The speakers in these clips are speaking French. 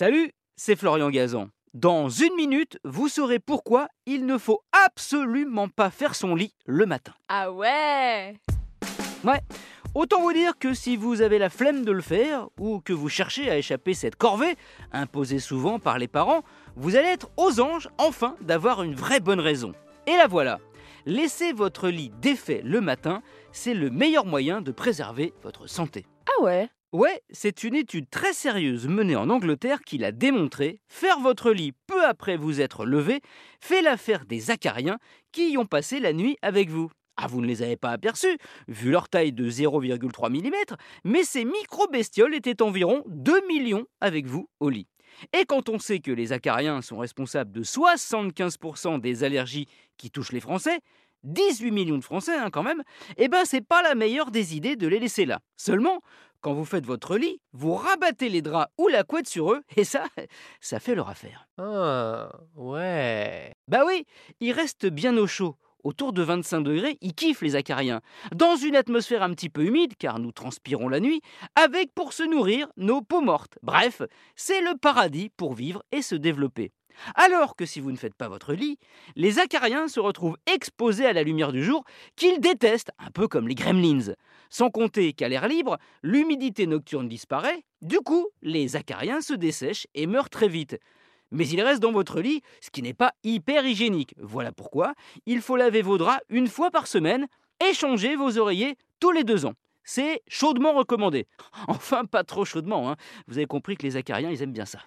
Salut, c'est Florian Gazan. Dans une minute, vous saurez pourquoi il ne faut absolument pas faire son lit le matin. Ah ouais Ouais, autant vous dire que si vous avez la flemme de le faire ou que vous cherchez à échapper cette corvée, imposée souvent par les parents, vous allez être aux anges enfin d'avoir une vraie bonne raison. Et la voilà. Laisser votre lit défait le matin, c'est le meilleur moyen de préserver votre santé. Ah ouais Ouais, c'est une étude très sérieuse menée en Angleterre qui l'a démontré. Faire votre lit peu après vous être levé fait l'affaire des acariens qui y ont passé la nuit avec vous. Ah, vous ne les avez pas aperçus, vu leur taille de 0,3 mm, mais ces micro-bestioles étaient environ 2 millions avec vous au lit. Et quand on sait que les acariens sont responsables de 75% des allergies qui touchent les Français, 18 millions de Français hein, quand même, eh ben c'est pas la meilleure des idées de les laisser là. Seulement, quand vous faites votre lit, vous rabattez les draps ou la couette sur eux, et ça, ça fait leur affaire. Ah, ouais. Bah oui, ils restent bien au chaud. Autour de 25 degrés, ils kiffent les acariens. Dans une atmosphère un petit peu humide, car nous transpirons la nuit, avec pour se nourrir nos peaux mortes. Bref, c'est le paradis pour vivre et se développer. Alors que si vous ne faites pas votre lit, les acariens se retrouvent exposés à la lumière du jour qu'ils détestent, un peu comme les gremlins. Sans compter qu'à l'air libre, l'humidité nocturne disparaît, du coup, les acariens se dessèchent et meurent très vite. Mais ils restent dans votre lit, ce qui n'est pas hyper hygiénique. Voilà pourquoi il faut laver vos draps une fois par semaine et changer vos oreillers tous les deux ans. C'est chaudement recommandé. Enfin, pas trop chaudement, hein. vous avez compris que les acariens, ils aiment bien ça.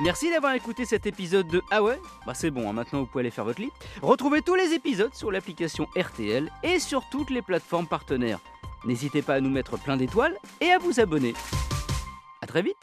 Merci d'avoir écouté cet épisode de Ah ouais Bah c'est bon, hein, maintenant vous pouvez aller faire votre lit. Retrouvez tous les épisodes sur l'application RTL et sur toutes les plateformes partenaires. N'hésitez pas à nous mettre plein d'étoiles et à vous abonner. A très vite